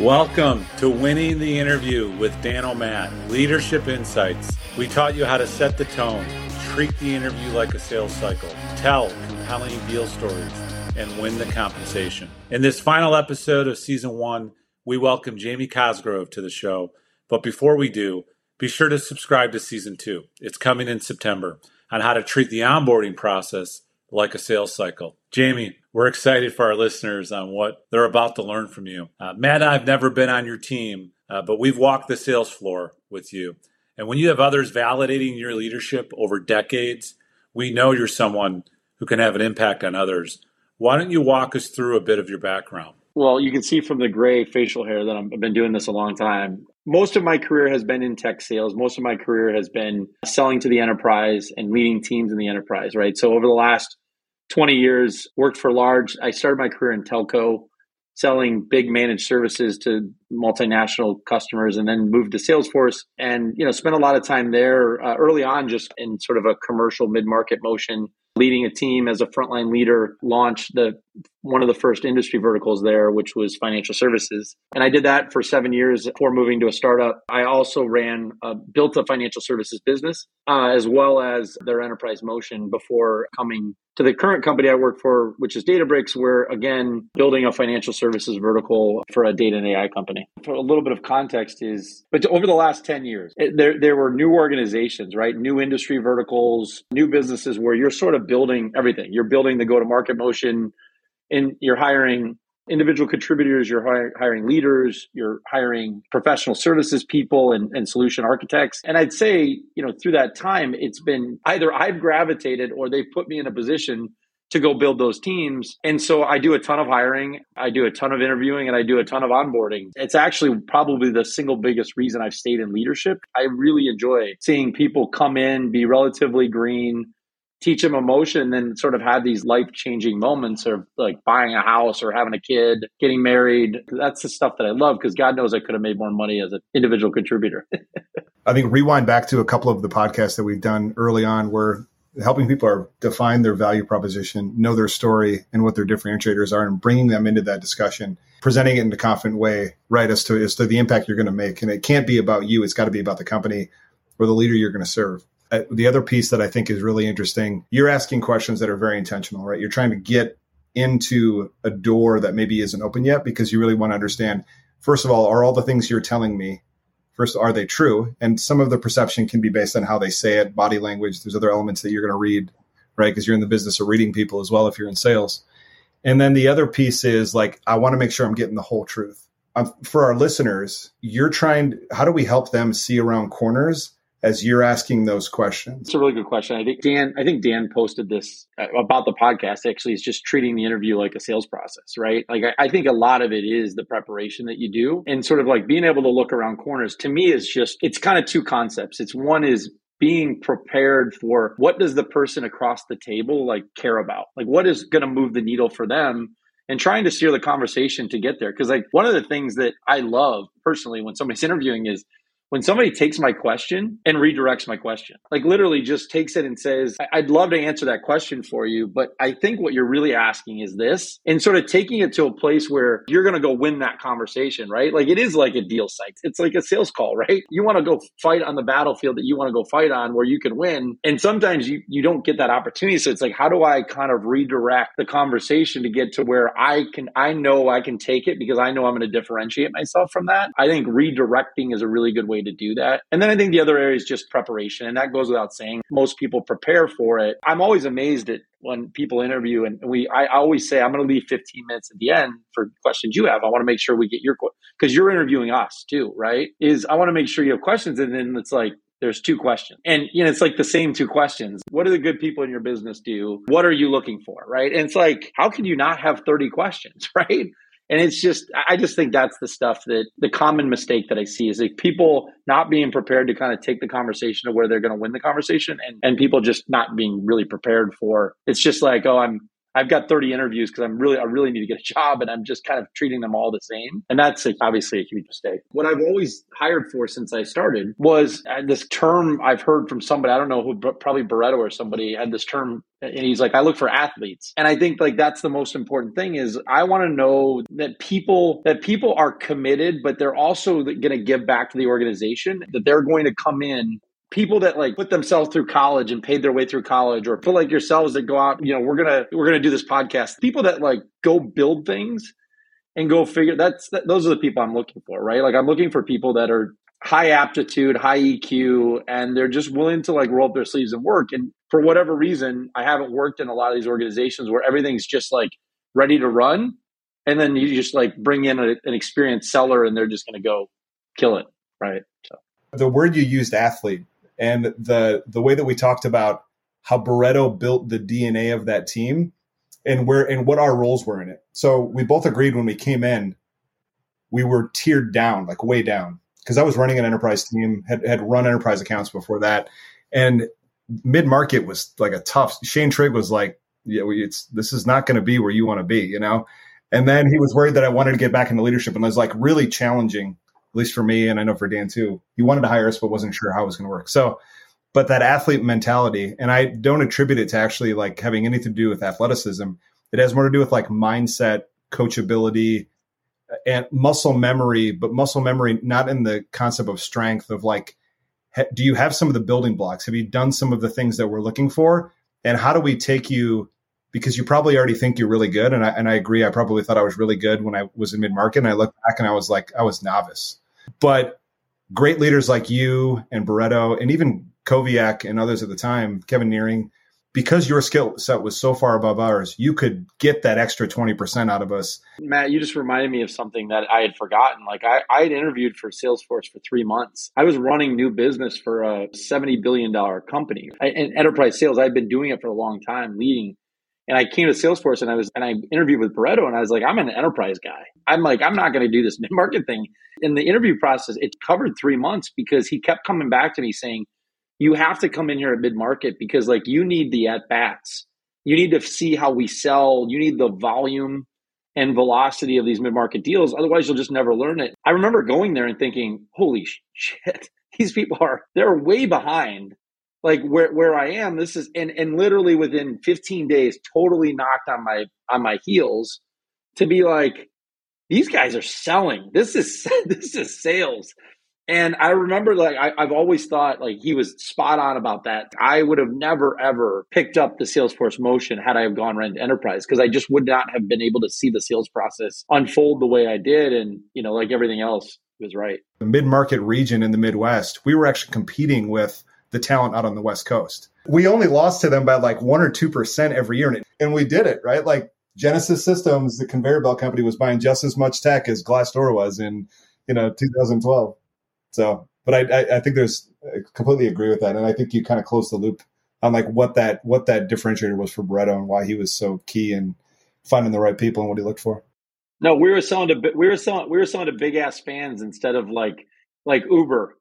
Welcome to Winning the Interview with DanOMatt, Leadership Insights. We taught you how to set the tone, treat the interview like a sales cycle, tell compelling deal stories, and win the compensation. In this final episode of season one, we welcome Jamie Cosgrove to the show. But before we do, be sure to subscribe to season two. It's coming in September on how to treat the onboarding process like a sales cycle. Jamie, we're excited for our listeners on what they're about to learn from you. Uh, Matt I have never been on your team, uh, but we've walked the sales floor with you. And when you have others validating your leadership over decades, we know you're someone who can have an impact on others. Why don't you walk us through a bit of your background? Well, you can see from the gray facial hair that i have been doing this a long time. Most of my career has been in tech sales. Most of my career has been selling to the enterprise and leading teams in the enterprise, right? So over the last 20 years, worked for large. I started my career in telco, selling big managed services to multinational customers, and then moved to Salesforce, and you know spent a lot of time there uh, early on, just in sort of a commercial mid market motion, leading a team as a frontline leader. Launched the one of the first industry verticals there, which was financial services. And I did that for seven years before moving to a startup. I also ran, uh, built a financial services business, uh, as well as their enterprise motion before coming to the current company I work for, which is Databricks, we're again building a financial services vertical for a data and AI company. For a little bit of context is, but over the last 10 years, it, there, there were new organizations, right? New industry verticals, new businesses where you're sort of building everything. You're building the go to market motion and you're hiring individual contributors, you're hiring leaders, you're hiring professional services people and, and, solution architects. And I'd say, you know, through that time, it's been either I've gravitated or they've put me in a position to go build those teams. And so I do a ton of hiring, I do a ton of interviewing, and I do a ton of onboarding. It's actually probably the single biggest reason I've stayed in leadership. I really enjoy seeing people come in, be relatively green, teach them emotion and sort of have these life changing moments of like buying a house or having a kid, getting married. That's the stuff that I love because God knows I could have made more money as an individual contributor. I think rewind back to a couple of the podcasts that we've done early on where helping people are define their value proposition, know their story and what their differentiators are and bringing them into that discussion, presenting it in a confident way, right, as to, as to the impact you're going to make. And it can't be about you. It's got to be about the company or the leader you're going to serve. The other piece that I think is really interesting, you're asking questions that are very intentional, right? You're trying to get into a door that maybe isn't open yet because you really want to understand, first of all, are all the things you're telling me, first, are they true? And some of the perception can be based on how they say it, body language. There's other elements that you're going to read, right? Because you're in the business of reading people as well if you're in sales. And then the other piece is like, I want to make sure I'm getting the whole truth. Um, for our listeners, you're trying, how do we help them see around corners as you're asking those questions? It's a really good question. I think Dan, I think Dan posted this uh, about the podcast. Actually, is just treating the interview like a sales process, right? Like I, I, think a lot of it is the preparation that you do, and sort of like being able to look around corners. To me, is just it's kind of two concepts. It's one is being prepared for what does the person across the table like care about, like what is going to move the needle for them. And trying to steer the conversation to get there. Cause like one of the things that I love personally when somebody's interviewing is when somebody takes my question and redirects my question, like literally just takes it and says, I'd love to answer that question for you, but I think what you're really asking is this, and sort of taking it to a place where you're going to go win that conversation, right? Like it is like a deal site. It's like a sales call, right? You want to go fight on the battlefield that you want to go fight on where you can win. And sometimes you, you don't get that opportunity. So it's like, how do I kind of redirect the conversation to get to where I can, I know I can take it because I know I'm going to differentiate myself from that. I think redirecting is a really good way way to do that. And then I think the other area is just preparation. And that goes without saying. Most people prepare for it. I'm always amazed at when people interview and we, I always say, I'm going to leave 15 minutes at the end for questions you have. I want to make sure we get your, because you're interviewing us too, right? Is I want to make sure you have questions. And then it's like, there's two questions. And you know, it's like the same two questions. What do the good people in your business do? What are you looking for? Right. And it's like, how can you not have 30 questions? Right. And it's just, I just think that's the stuff that the common mistake that I see is like people not being prepared to kind of take the conversation to where they're going to win the conversation and, and people just not being really prepared for it's just like, oh, I'm, I've got 30 interviews because I'm really, I really need to get a job and I'm just kind of treating them all the same. And that's a, obviously a huge mistake. What I've always hired for since I started was uh, this term I've heard from somebody, I don't know who, probably Barreto or somebody had this term and he's like, I look for athletes. And I think like that's the most important thing is I want to know that people, that people are committed, but they're also going to give back to the organization, that they're going to come in people that like put themselves through college and paid their way through college or feel like yourselves that go out you know we're gonna we're gonna do this podcast. People that like go build things and go figure that's that, those are the people i'm looking for right? Like i'm looking for people that are high aptitude high eq and they're just willing to like roll up their sleeves and work. And for whatever reason i haven't worked in a lot of these organizations where everything's just like ready to run. And then you just like bring in a, an experienced seller and they're just gonna go kill it right? So. The word you used athlete and the the way that we talked about how Barreto built the DNA of that team and where and what our roles were in it. So we both agreed when we came in, we were tiered down, like way down, because I was running an enterprise team, had had run enterprise accounts before that, and mid market was like a tough. Shane Trigg was like, yeah, it's this is not going to be where you want to be, you know. And then he was worried that I wanted to get back into leadership, and it was like really challenging at least for me, and I know for Dan too. He wanted to hire us, but wasn't sure how it was going to work. So, but that athlete mentality, and I don't attribute it to actually like having anything to do with athleticism. It has more to do with like mindset, coachability, and muscle memory, but muscle memory not in the concept of strength of like, do you have some of the building blocks? Have you done some of the things that we're looking for? And how do we take you? Because you probably already think you're really good, and I and I agree. I probably thought I was really good when I was in mid market, and I look back and I was like, I was novice. But great leaders like you and Barreto and even Koviak and others at the time, Kevin Nearing, because your skill set was so far above ours, you could get that extra 20% out of us. Matt, you just reminded me of something that I had forgotten. Like I, I had interviewed for Salesforce for three months. I was running new business for a $70 billion company I, in enterprise sales. I'd been doing it for a long time, leading and I came to Salesforce and I was and I interviewed with Barreto and I was like, I'm an enterprise guy. I'm like, I'm not going to do this mid market thing. In the interview process, it covered three months because he kept coming back to me saying, You have to come in here at mid market because like you need the at bats. You need to see how we sell. You need the volume and velocity of these mid market deals. Otherwise, you'll just never learn it. I remember going there and thinking, Holy shit, these people are they're way behind like where where I am, this is and and literally within 15 days, totally knocked on my on my heels to be like, these guys are selling. This is this is sales. And I remember like I, have always thought like he was spot on about that. I would have never ever picked up the Salesforce motion had I have gone into enterprise because I just would not have been able to see the sales process unfold the way I did. And you know, like everything else was right. The mid market region in the Midwest, we were actually competing with the talent out on the West Coast. We only lost to them by like one or 2% every year. And and we did it, right? Like Genesis Systems, the conveyor belt company, was buying just as much tech as Glassdoor was in, you know, 2012. So, but I, I, I think there's, I completely agree with that. And I think you kind of closed the loop on like what that, what that differentiator was for Barreto and why he was so key in finding the right people and what he looked for. No, we were selling to, we were selling, we were selling to big ass fans instead of like, like Uber.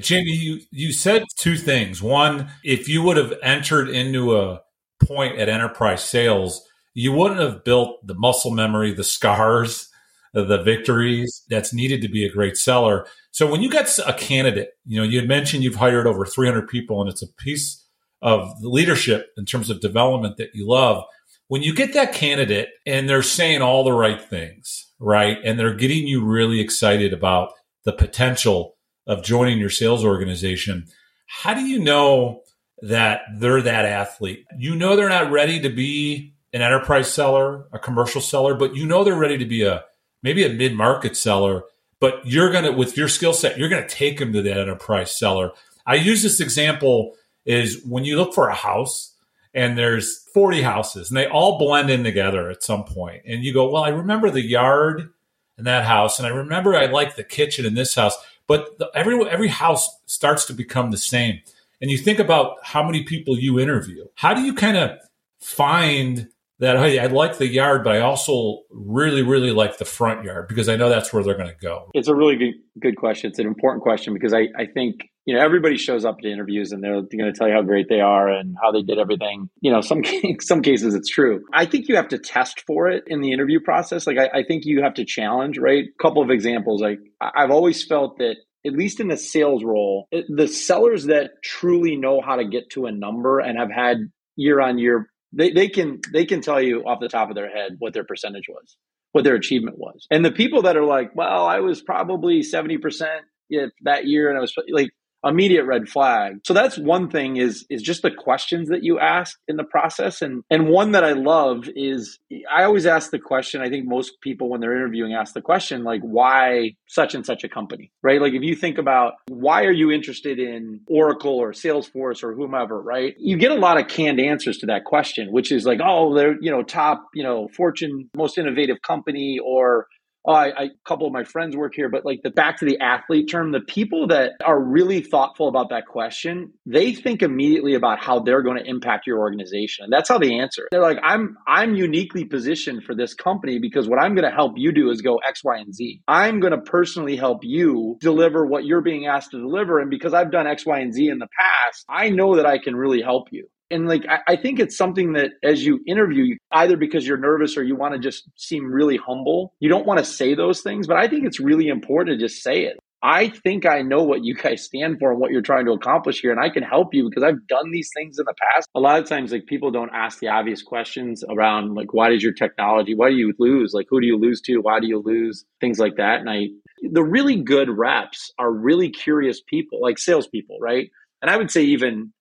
Jamie, you, you said two things. One, if you would have entered into a point at enterprise sales, you wouldn't have built the muscle memory, the scars, the victories that's needed to be a great seller. So when you get a candidate, you know, you had mentioned you've hired over 300 people and it's a piece of leadership in terms of development that you love. When you get that candidate and they're saying all the right things, right? And they're getting you really excited about the potential of joining your sales organization, how do you know that they're that athlete? You know they're not ready to be an enterprise seller, a commercial seller, but you know they're ready to be a maybe a mid-market seller, but you're going to with your skill set, you're going to take them to that enterprise seller. I use this example is when you look for a house and there's 40 houses and they all blend in together at some point and you go, "Well, I remember the yard in that house, and I remember I like the kitchen in this house. But the, every every house starts to become the same. And you think about how many people you interview. How do you kind of find that hey, I like the yard, but I also really, really like the front yard because I know that's where they're going to go. It's a really good good question. It's an important question because I, I think you know, everybody shows up to interviews and they're going to tell you how great they are and how they did everything. You know, some some cases it's true. I think you have to test for it in the interview process. Like I, I think you have to challenge. Right. A couple of examples. Like I've always felt that at least in the sales role, the sellers that truly know how to get to a number and have had year on year, they, they can they can tell you off the top of their head what their percentage was, what their achievement was. And the people that are like, well, I was probably 70% if that year and I was like immediate red flag. So that's one thing is is just the questions that you ask in the process and and one that I love is I always ask the question I think most people when they're interviewing ask the question like why such and such a company, right? Like if you think about why are you interested in Oracle or Salesforce or whomever, right? You get a lot of canned answers to that question, which is like, oh, they're, you know, top, you know, Fortune most innovative company or oh, I, a couple of my friends work here, but like the back to the athlete term, the people that are really thoughtful about that question, they think immediately about how they're going to impact your organization. And that's how they answer. They're like, I'm I'm uniquely positioned for this company because what I'm going to help you do is go X, Y, and Z. I'm going to personally help you deliver what you're being asked to deliver. And because I've done X, Y, and Z in the past, I know that I can really help you. And like, I, I, think it's something that as you interview, either because you're nervous or you want to just seem really humble, you don't want to say those things. But I think it's really important to just say it. I think I know what you guys stand for and what you're trying to accomplish here, and I can help you because I've done these things in the past. A lot of times, like people don't ask the obvious questions around like, why does your technology? Why do you lose? Like, who do you lose to? Why do you lose? Things like that. And I, the really good reps are really curious people, like salespeople, right? And I would say even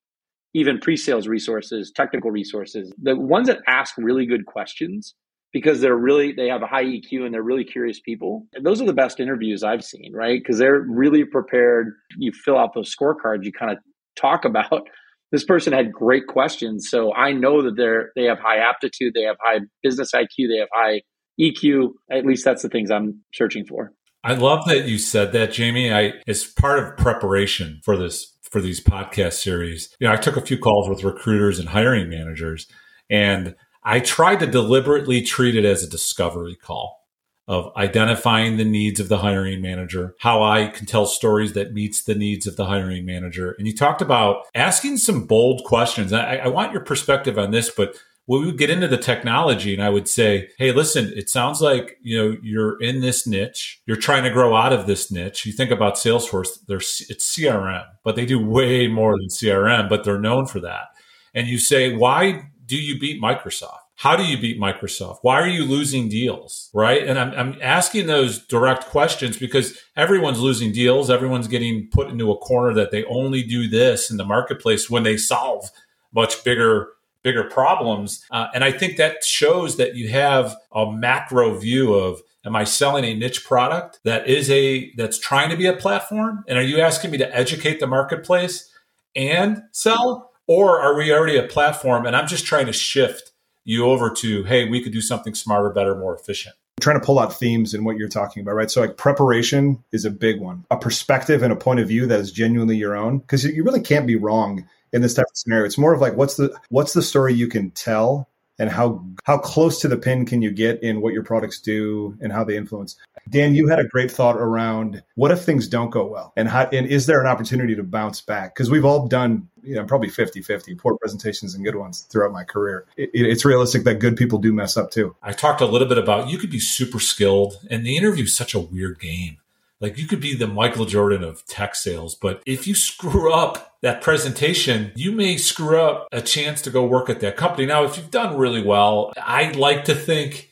even pre-sales resources, technical resources, the ones that ask really good questions because they're really they have a high EQ and they're really curious people. And those are the best interviews I've seen, right? Because they're really prepared. You fill out those scorecards, you kind of talk about this person had great questions. So I know that they're they have high aptitude, they have high business IQ, they have high EQ. At least that's the things I'm searching for. I love that you said that, Jamie. I as part of preparation for this for these podcast series, you know, I took a few calls with recruiters and hiring managers, and I tried to deliberately treat it as a discovery call of identifying the needs of the hiring manager, how I can tell stories that meets the needs of the hiring manager. And you talked about asking some bold questions. I, I want your perspective on this, but we would get into the technology and I would say, Hey, listen, it sounds like, you know, you're in this niche. You're trying to grow out of this niche. You think about Salesforce, there's, it's CRM, but they do way more than CRM, but they're known for that. And you say, why do you beat Microsoft? How do you beat Microsoft? Why are you losing deals? Right. And I'm, I'm asking those direct questions because everyone's losing deals. Everyone's getting put into a corner that they only do this in the marketplace when they solve much bigger bigger problems. Uh, and I think that shows that you have a macro view of am I selling a niche product that is a that's trying to be a platform? And are you asking me to educate the marketplace and sell? Or are we already a platform and I'm just trying to shift you over to, hey, we could do something smarter, better, more efficient? trying to pull out themes in what you're talking about, right? So like preparation is a big one. A perspective and a point of view that is genuinely your own because you really can't be wrong in this type of scenario. It's more of like what's the what's the story you can tell and how how close to the pin can you get in what your products do and how they influence. Dan, you had a great thought around what if things don't go well and how and is there an opportunity to bounce back? Because we've all done you know probably 50-50 poor presentations and good ones throughout my career. It, it's realistic that good people do mess up too. I talked a little bit about you could be super skilled and the interview is such a weird game. Like you could be the Michael Jordan of tech sales, but if you screw up that presentation, you may screw up a chance to go work at that company. Now, if you've done really well, I like to think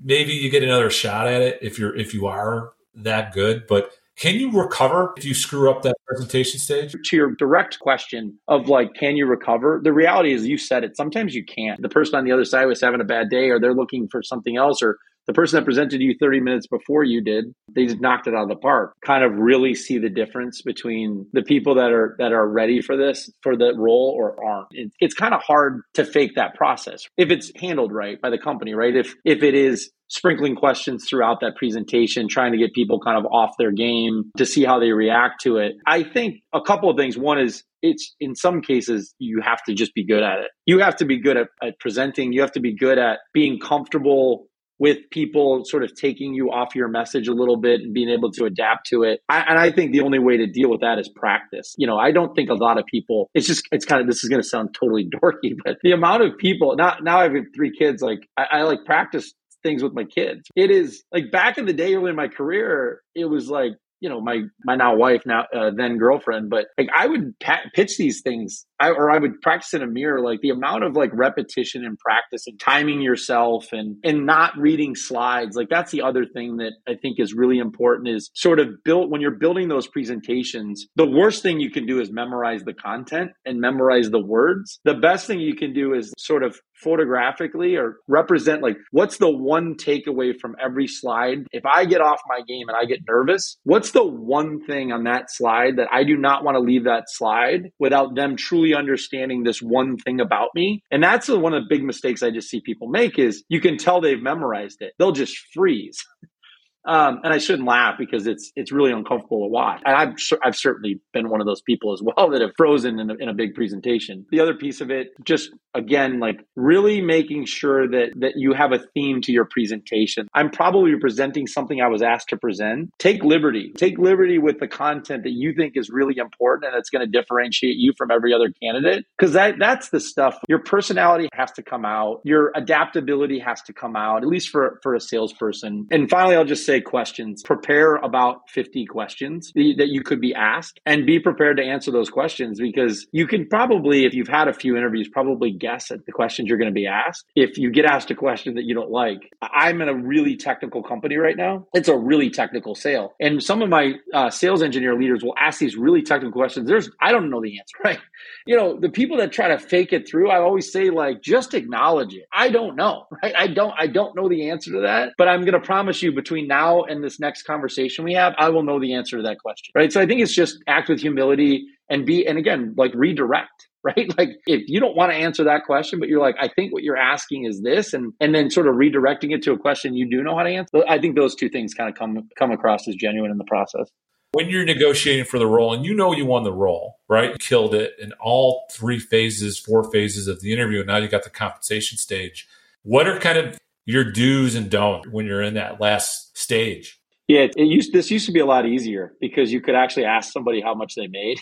maybe you get another shot at it if you're if you are that good, but can you recover if you screw up that presentation stage? To your direct question of like, can you recover? The reality is, you said it. Sometimes you can't. The person on the other side was having a bad day, or they're looking for something else, or the person that presented you 30 minutes before you did they just knocked it out of the park. Kind of really see the difference between the people that are that are ready for this for the role or aren't. It, it's kind of hard to fake that process. If it's handled right by the company right? If if it is sprinkling questions throughout that presentation trying to get people kind of off their game to see how they react to it. I think a couple of things. One is it's in some cases you have to just be good at it. You have to be good at, at presenting. You have to be good at being comfortable with people sort of taking you off your message a little bit and being able to adapt to it. I, and I think the only way to deal with that is practice. You know, I don't think a lot of people, it's just, it's kind of, this is going to sound totally dorky, but the amount of people, now, now I've three kids, like I, I like practice things with my kids. It is like back in the day early in my career, it was like you know my my now wife now uh, then girlfriend but like i would pitch these things I, or i would practice in a mirror like the amount of like repetition and practice and timing yourself and and not reading slides like that's the other thing that i think is really important is sort of built when you're building those presentations the worst thing you can do is memorize the content and memorize the words. The best thing you can do is sort of photographically or represent like what's the one takeaway from every slide? If i get off my game and i get nervous what's the one thing on that slide that i do not want to leave that slide without them truly understanding this one thing about me? And that's one of the big mistakes i just see people make is you can tell they've memorized it. They'll just freeze um, and I shouldn't laugh because it's it's really uncomfortable to watch. And I've I've certainly been one of those people as well that have frozen in a, in a big presentation. The other piece of it, just again, like really making sure that that you have a theme to your presentation. I'm probably presenting something I was asked to present. Take liberty. Take liberty with the content that you think is really important and that's going to differentiate you from every other candidate. Because that that's the stuff. Your personality has to come out. Your adaptability has to come out. At least for for a salesperson. And finally, I'll just say questions. Prepare about 50 questions that you could be asked and be prepared to answer those questions because you can probably, if you've had a few interviews, probably guess at the questions you're going to be asked. If you get asked a question that you don't like, I'm in a really technical company right now. It's a really technical sale. And some of my uh, sales engineer leaders will ask these really technical questions. There's, I don't know the answer, right? You know, the people that try to fake it through, I always say like, just acknowledge it. I don't know, right? I don't, I don't know the answer to that, but I'm going to promise you between now now and this next conversation we have, I will know the answer to that question. Right. So I think it's just act with humility and be, and again, like redirect right like if you don't want to answer that question but you're like i think what you're asking is this and and then sort of redirecting it to a question you do know how to answer i think those two things kind of come come across as genuine in the process when you're negotiating for the role and you know you won the role right you killed it in all three phases four phases of the interview and now you got the compensation stage what are kind of your do's and don'ts when you're in that last stage. Yeah, it used this used to be a lot easier because you could actually ask somebody how much they made.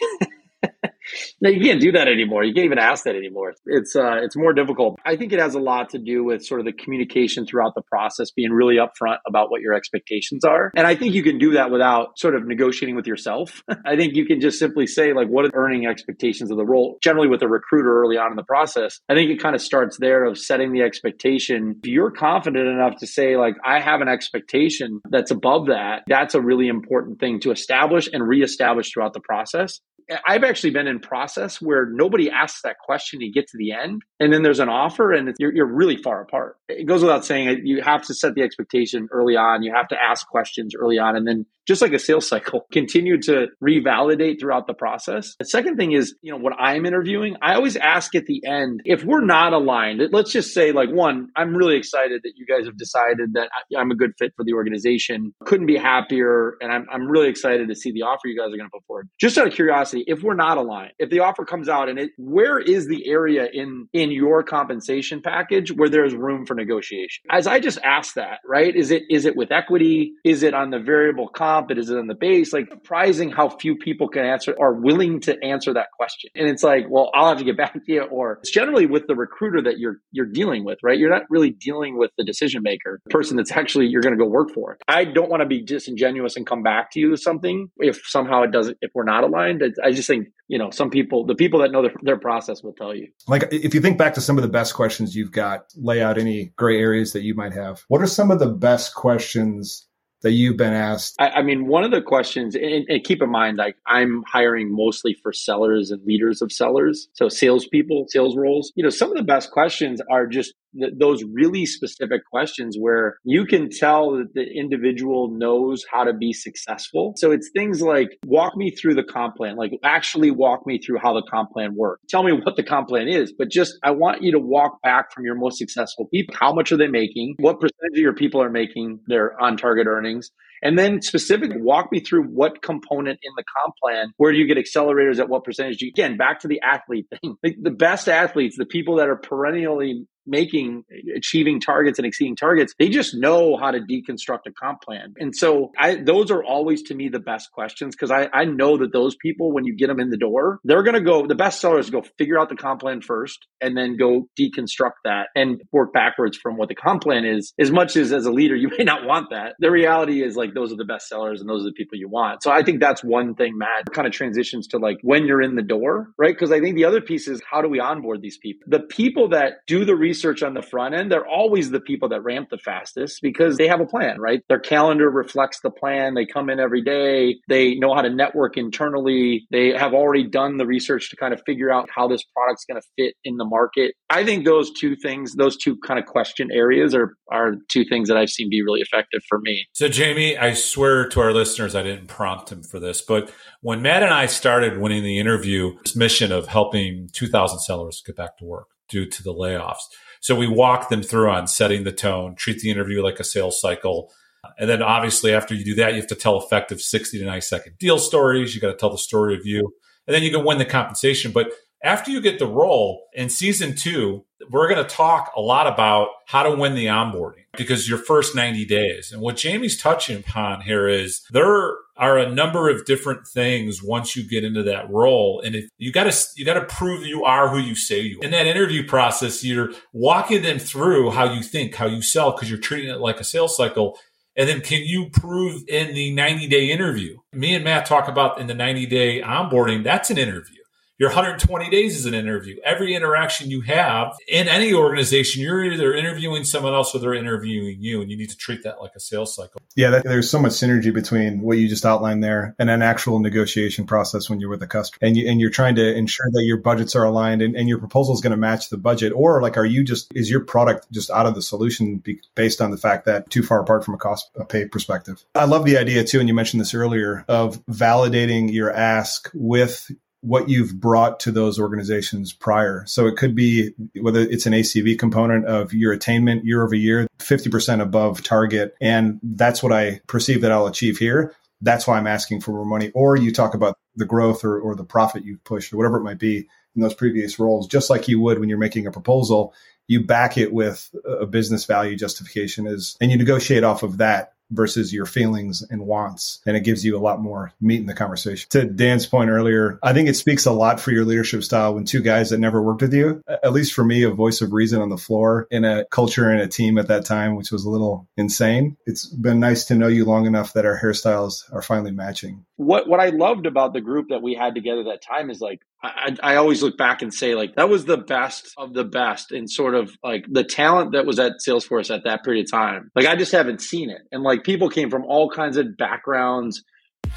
No, you can't do that anymore. You can't even ask that anymore. It's uh, it's more difficult. I think it has a lot to do with sort of the communication throughout the process, being really upfront about what your expectations are. And I think you can do that without sort of negotiating with yourself. I think you can just simply say like, what are the earning expectations of the role? Generally, with a recruiter early on in the process, I think it kind of starts there of setting the expectation. If you're confident enough to say like, I have an expectation that's above that, that's a really important thing to establish and reestablish throughout the process. I've actually been in process where nobody asks that question. You get to the end, and then there's an offer, and you're, you're really far apart. It goes without saying, you have to set the expectation early on. You have to ask questions early on, and then just like a sales cycle, continue to revalidate throughout the process. The second thing is, you know, when I'm interviewing, I always ask at the end if we're not aligned. Let's just say, like, one, I'm really excited that you guys have decided that I'm a good fit for the organization. Couldn't be happier, and I'm I'm really excited to see the offer you guys are going to put forward. Just out of curiosity, if we're not aligned, if the offer comes out and it, where is the area in in your compensation package where there's room for negotiation? As I just asked that, right? Is it is it with equity? Is it on the variable comp? Comp? Is it on the base? Like surprising how few people can answer are willing to answer that question. And it's like, well, I'll have to get back to you. Or it's generally with the recruiter that you're you're dealing with, right? You're not really dealing with the decision maker, the person that's actually you're going to go work for. I don't want to be disingenuous and come back to you with something if somehow it doesn't if we're not aligned. I just think you know some people the people that know their, their process will tell you like if you think back to some of the best questions you've got lay out any gray areas that you might have what are some of the best questions that you've been asked? I, I mean, one of the questions, and, and, keep in mind, like I'm hiring mostly for sellers and leaders of sellers, so salespeople, sales roles. You know, some of the best questions are just th- those really specific questions where you can tell that the individual knows how to be successful. So it's things like walk me through the comp plan, like actually walk me through how the comp plan works. Tell me what the comp plan is, but just I want you to walk back from your most successful people. How much are they making? What percentage of your people are making their on target earnings? And then specifically walk me through what component in the comp plan, where do you get accelerators at what percentage? Again, back to the athlete thing. Like the best athletes, the people that are perennially making achieving targets and exceeding targets they just know how to deconstruct a comp plan. And so I, those are always to me the best questions because I, I know that those people when you get them in the door they're going to go the best sellers go figure out the comp plan first and then go deconstruct that and work backwards from what the comp plan is as much as as a leader you may not want that. The reality is like those are the best sellers and those are the people you want. So i think that's one thing matt kind of transitions to like when you're in the door right? Because i think the other piece is how do we onboard these people? The people that do the research on the front end they're always the people that ramp the fastest because they have a plan right? Their calendar reflects the plan. They come in every day. They know how to network internally. They have already done the research to kind of figure out how this product's going to fit in the market. I think those two things those two kind of question areas are are two things that I've seen be really effective for me. So Jamie, I swear to our listeners I didn't prompt him for this, but when Matt and I started winning the interview, this mission of helping 2000 sellers get back to work due to the layoffs. So we walk them through on setting the tone, treat the interview like a sales cycle. And then obviously after you do that, you have to tell effective 60 to 90 second deal stories. You got to tell the story of you. And then you can win the compensation. But after you get the role in season two, we're going to talk a lot about how to win the onboarding because your first 90 days. And what Jamie's touching upon here is there are a number of different things once you get into that role. And if you got to, you got to prove you are who you say you are. In that interview process, you're walking them through how you think, how you sell, because you're treating it like a sales cycle. And then can you prove in the 90 day interview? Me and Matt talk about in the 90 day onboarding, that's an interview. Your 120 days is an interview. Every interaction you have in any organization, you're either interviewing someone else or they're interviewing you, and you need to treat that like a sales cycle. Yeah, that, there's so much synergy between what you just outlined there and an actual negotiation process when you're with a customer, and you and you're trying to ensure that your budgets are aligned and, and your proposal is going to match the budget, or like, are you just is your product just out of the solution be, based on the fact that too far apart from a cost a pay perspective? I love the idea too, and you mentioned this earlier of validating your ask with what you've brought to those organizations prior. So it could be whether it's an ACV component of your attainment year over year, 50% above target. And that's what I perceive that I'll achieve here. That's why I'm asking for more money. Or you talk about the growth or, or the profit you've pushed or whatever it might be in those previous roles, just like you would when you're making a proposal, you back it with a business value justification is, and you negotiate off of that versus your feelings and wants. And it gives you a lot more meat in the conversation. To Dan's point earlier, I think it speaks a lot for your leadership style when two guys that never worked with you, at least for me, a voice of reason on the floor in a culture and a team at that time, which was a little insane. It's been nice to know you long enough that our hairstyles are finally matching. What what I loved about the group that we had together that time is like I, I, always look back and say like that was the best of the best in sort of like the talent that was at Salesforce at that period of time. Like I just haven't seen it. And like people came from all kinds of backgrounds.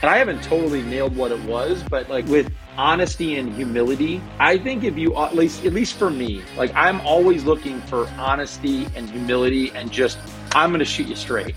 And I haven't totally nailed what it was, but like with honesty and humility, I think if you at least at least for me, like I'm always looking for honesty and humility and just I'm going to shoot you straight.